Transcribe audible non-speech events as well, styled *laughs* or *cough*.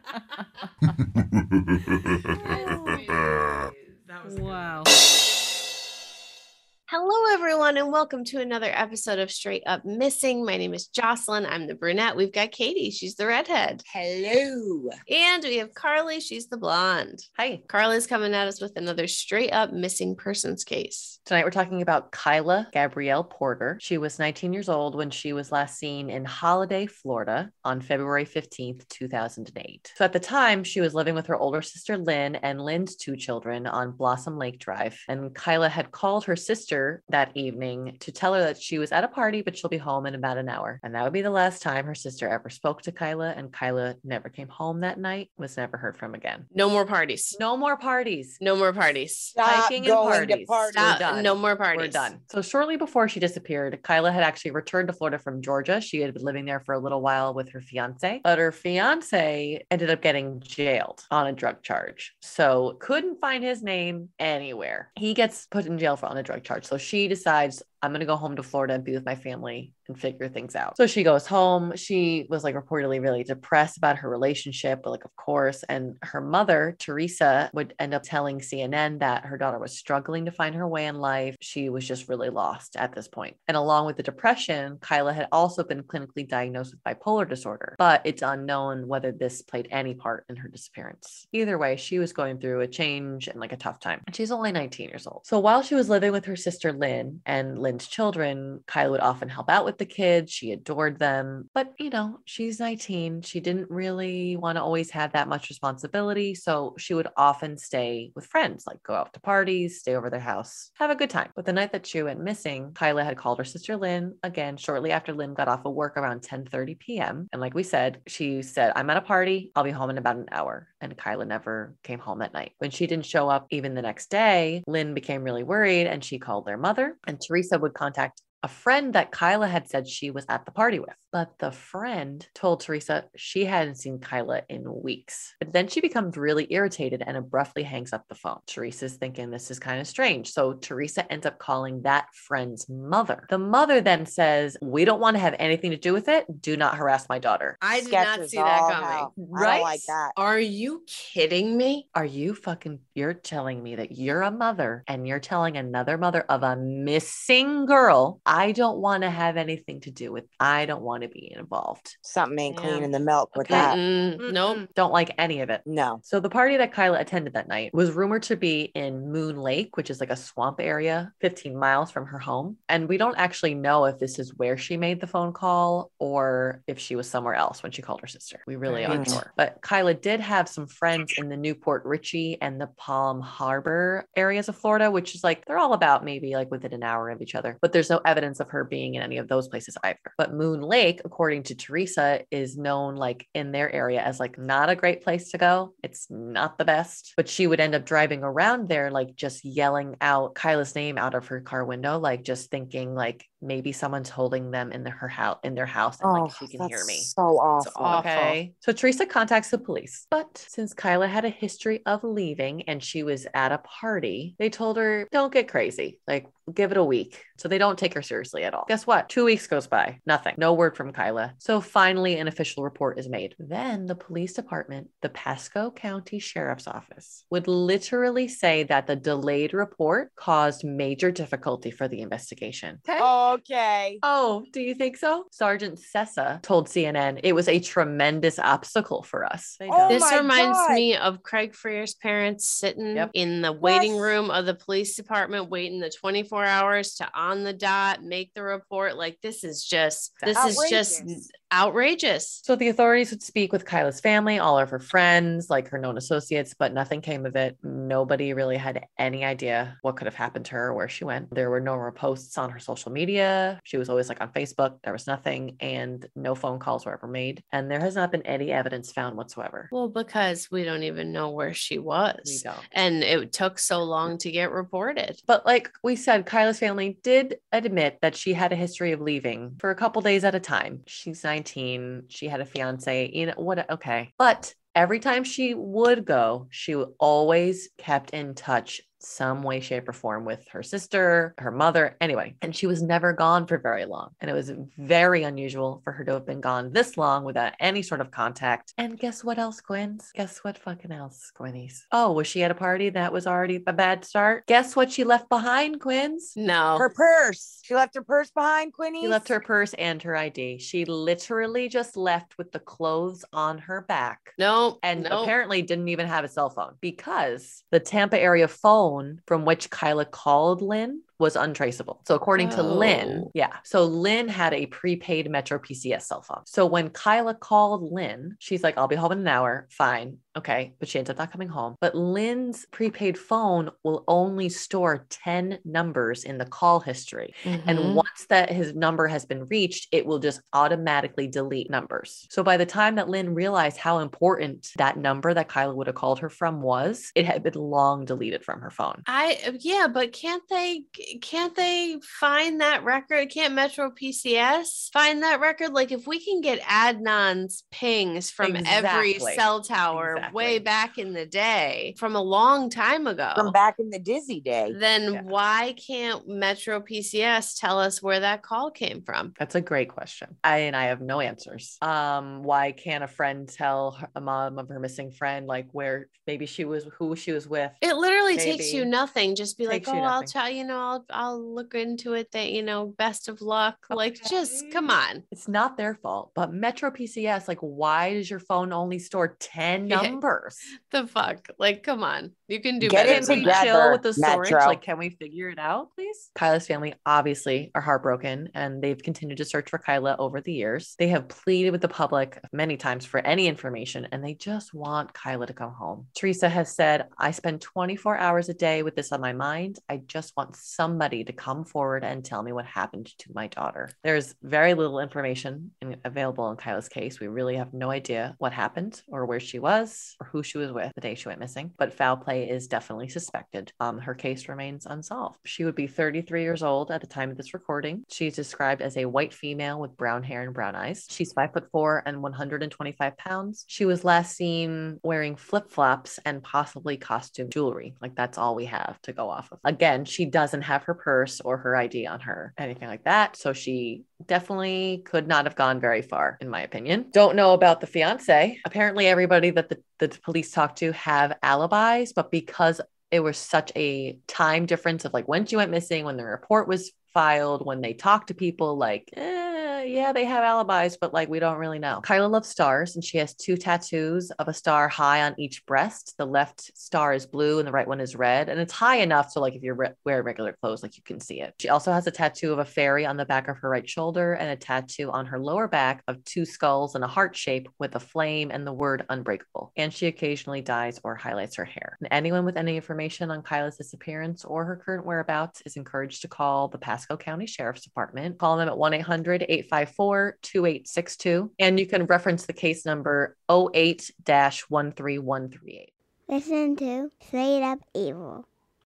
*laughs* *laughs* that was a good wow. Everyone, and welcome to another episode of Straight Up Missing. My name is Jocelyn. I'm the brunette. We've got Katie. She's the redhead. Hello. And we have Carly. She's the blonde. Hi. Carly's coming at us with another straight up missing persons case. Tonight we're talking about Kyla Gabrielle Porter. She was 19 years old when she was last seen in Holiday, Florida on February 15th, 2008. So at the time, she was living with her older sister Lynn and Lynn's two children on Blossom Lake Drive. And Kyla had called her sister that evening to tell her that she was at a party, but she'll be home in about an hour. And that would be the last time her sister ever spoke to Kyla. And Kyla never came home that night, was never heard from again. No more parties. No more parties. No more parties. Stop Hiking and going to parties. parties. We're done. No more parties. We're done. So shortly before she disappeared, Kyla had actually returned to Florida from Georgia. She had been living there for a little while with her fiance, but her fiance ended up getting jailed on a drug charge. So couldn't find his name anywhere. He gets put in jail for on a drug charge. So she decides lives I'm going to go home to Florida and be with my family and figure things out. So she goes home. She was like reportedly really depressed about her relationship, but like, of course. And her mother, Teresa, would end up telling CNN that her daughter was struggling to find her way in life. She was just really lost at this point. And along with the depression, Kyla had also been clinically diagnosed with bipolar disorder, but it's unknown whether this played any part in her disappearance. Either way, she was going through a change and like a tough time. And she's only 19 years old. So while she was living with her sister Lynn and Children, Kyla would often help out with the kids. She adored them. But, you know, she's 19. She didn't really want to always have that much responsibility. So she would often stay with friends, like go out to parties, stay over their house, have a good time. But the night that she went missing, Kyla had called her sister Lynn again shortly after Lynn got off of work around 10 30 p.m. And like we said, she said, I'm at a party. I'll be home in about an hour. And Kyla never came home that night. When she didn't show up even the next day, Lynn became really worried and she called their mother. And Teresa would contact a friend that Kyla had said she was at the party with. But the friend told Teresa she hadn't seen Kyla in weeks. But then she becomes really irritated and abruptly hangs up the phone. Teresa's thinking this is kind of strange. So Teresa ends up calling that friend's mother. The mother then says, We don't want to have anything to do with it. Do not harass my daughter. I did not see that all coming. hell. I Right? don't like that. Are you kidding me? Are you fucking, you're telling me that you're a mother and you're telling another mother of a missing girl, I don't want to have anything to do with, I don't want to be involved. Something ain't Yeah. clean in the milk with Okay. that. Mm-mm. Nope. Don't like any of it. No. So the party that Kyla attended that night was rumored to be in Moon Lake, which is like a swamp area 15 miles from her home. And we don't actually know if this is where she made the phone call or if she was somewhere else when she called her sister. We really aren't Right. sure. But Kyla did have some friends in the New Port Richey and the Palm Harbor areas of Florida, which is like they're all about maybe like within an hour of each other. But there's no evidence of her being in any of those places either. But Moon Lake, according to Teresa, is known like in their area as like not a great place to go. It's not the best. But she would end up driving around there, like just yelling out Kyla's name out of her car window, like just thinking like maybe someone's holding them in the, her house in their house and Oh, like she can hear that's me. So awful. awful. Okay. So Teresa contacts the police. But since Kyla had a history of leaving and she was at a party, they told her, don't get crazy. Like, give it a week. So they don't take her seriously at all. Guess what? Two weeks goes by. Nothing. No word from Kyla. So finally, an official report is made. Then the police department, the Pasco County Sheriff's Office, would literally say that the delayed report caused major difficulty for the investigation. Okay. Oh, Okay. Oh, do you think so? Sergeant Sessa told CNN it was a tremendous obstacle for us. Oh This reminds God. me of Craig Freer's parents sitting Yep. in the waiting Yes. room of the police department, waiting the 24 hours to on the dot make the report. Like this is just this It's is just outrageous. outrageous. So the authorities would speak with Kyla's family, all of her friends, like her known associates, but nothing came of it. Nobody really had any idea what could have happened to her or where she went. There were no more posts on her social media. She was always like on Facebook. There was nothing, and no phone calls were ever made. And there has not been any evidence found whatsoever. Well, because we don't even know where she We was. don't. And it took so long to get reported. But like we said, Kyla's family did admit that she had a history of leaving for a couple days at a time. She's 19. She had a fiance. You know what? Okay. But every time she would go, she always kept in touch some way, shape, or form with her sister, her mother, anyway. And she was never gone for very long. And it was very unusual for her to have been gone this long without any sort of contact. And guess what else, Quins? Guess what fucking else, Quinnies? Oh, was she at a party that was already a bad start? Guess what she left behind, Quinn's? No. Her purse. She left her purse behind, Quinny. She left her purse and her ID. She literally just left with the clothes on her back. no. And no. apparently didn't even have a cell phone because the Tampa area phone from which Kyla called Lynn was untraceable. So according to Lynn, Oh. yeah. So Lynn had a prepaid Metro PCS cell phone. So when Kyla called Lynn, she's like, I'll be home in an hour. Fine. Okay. But she ends up not coming home. But Lynn's prepaid phone will only store 10 numbers in the call history. Mhm. And once that his number has been reached, it will just automatically delete numbers. So by the time that Lynn realized how important that number that Kyla would have called her from was, it had been long deleted from her phone. I yeah, but can't they can't they find that record? Can't Metro PCS find that record? Like if we can get Adnan's pings from every cell tower way back in the day, from a long time ago. from back in the Dizzy day. then Yeah. why can't Metro PCS tell us where that call came from? That's a great question. I and I have no answers. Um, why can't a friend tell her- a mom of her missing friend like where maybe she was who she was with? It literally takes you nothing. Just be like, oh, I'll tell you know, I'll I'll look into it. That you know, best of luck. Like, just come on. It's not their fault, but Metro PCS, like, why does your phone only store 10 Yeah. *laughs* numbers? The fuck, like, come on. You can do Get better. it Can than we that. together. chill with the storage? Metro. Like, can we figure it out, please? Kyla's family obviously are heartbroken and they've continued to search for Kyla over the years. They have pleaded with the public many times for any information and they just want Kyla to come home. Teresa has said, I spend 24 hours a day with this on my mind. I just want somebody to come forward and tell me what happened to my daughter. There's very little information in, available in Kyla's case. We really have no idea what happened or where she was or who she was with the day she went missing, but foul play is definitely suspected. Um, her case remains unsolved. She would be 33 years old at the time of this recording. She's described as a white female with brown hair and brown eyes. She's five foot four and 125 pounds. She was last seen wearing flip flops and possibly costume jewelry. Like that's all we have to go off of. Again, she doesn't have her purse or her ID on her, anything like that. So she definitely could not have gone very far, in my opinion. Don't know about the fiance. Apparently, everybody that the, the police talked to have alibis, but because it was such a time difference of like when she went missing, when the report was filed, when they talked to people, like, eh, yeah, they have alibis, but like we don't really know. Kyla loves stars and she has two tattoos of a star high on each breast. The left star is blue and the right one is red. And it's high enough so like if you're re- wearing regular clothes, like you can see it. She also has a tattoo of a fairy on the back of her right shoulder and a tattoo on her lower back of two skulls and a heart shape with a flame and the word unbreakable. And she occasionally dyes or highlights her hair. And anyone with any information on Kyla's disappearance or her current whereabouts is encouraged to call the Pasco County Sheriff's Department. Call them at 1 800 854 2862. And you can reference the case number 08 13138. Listen to Straight Up Evil.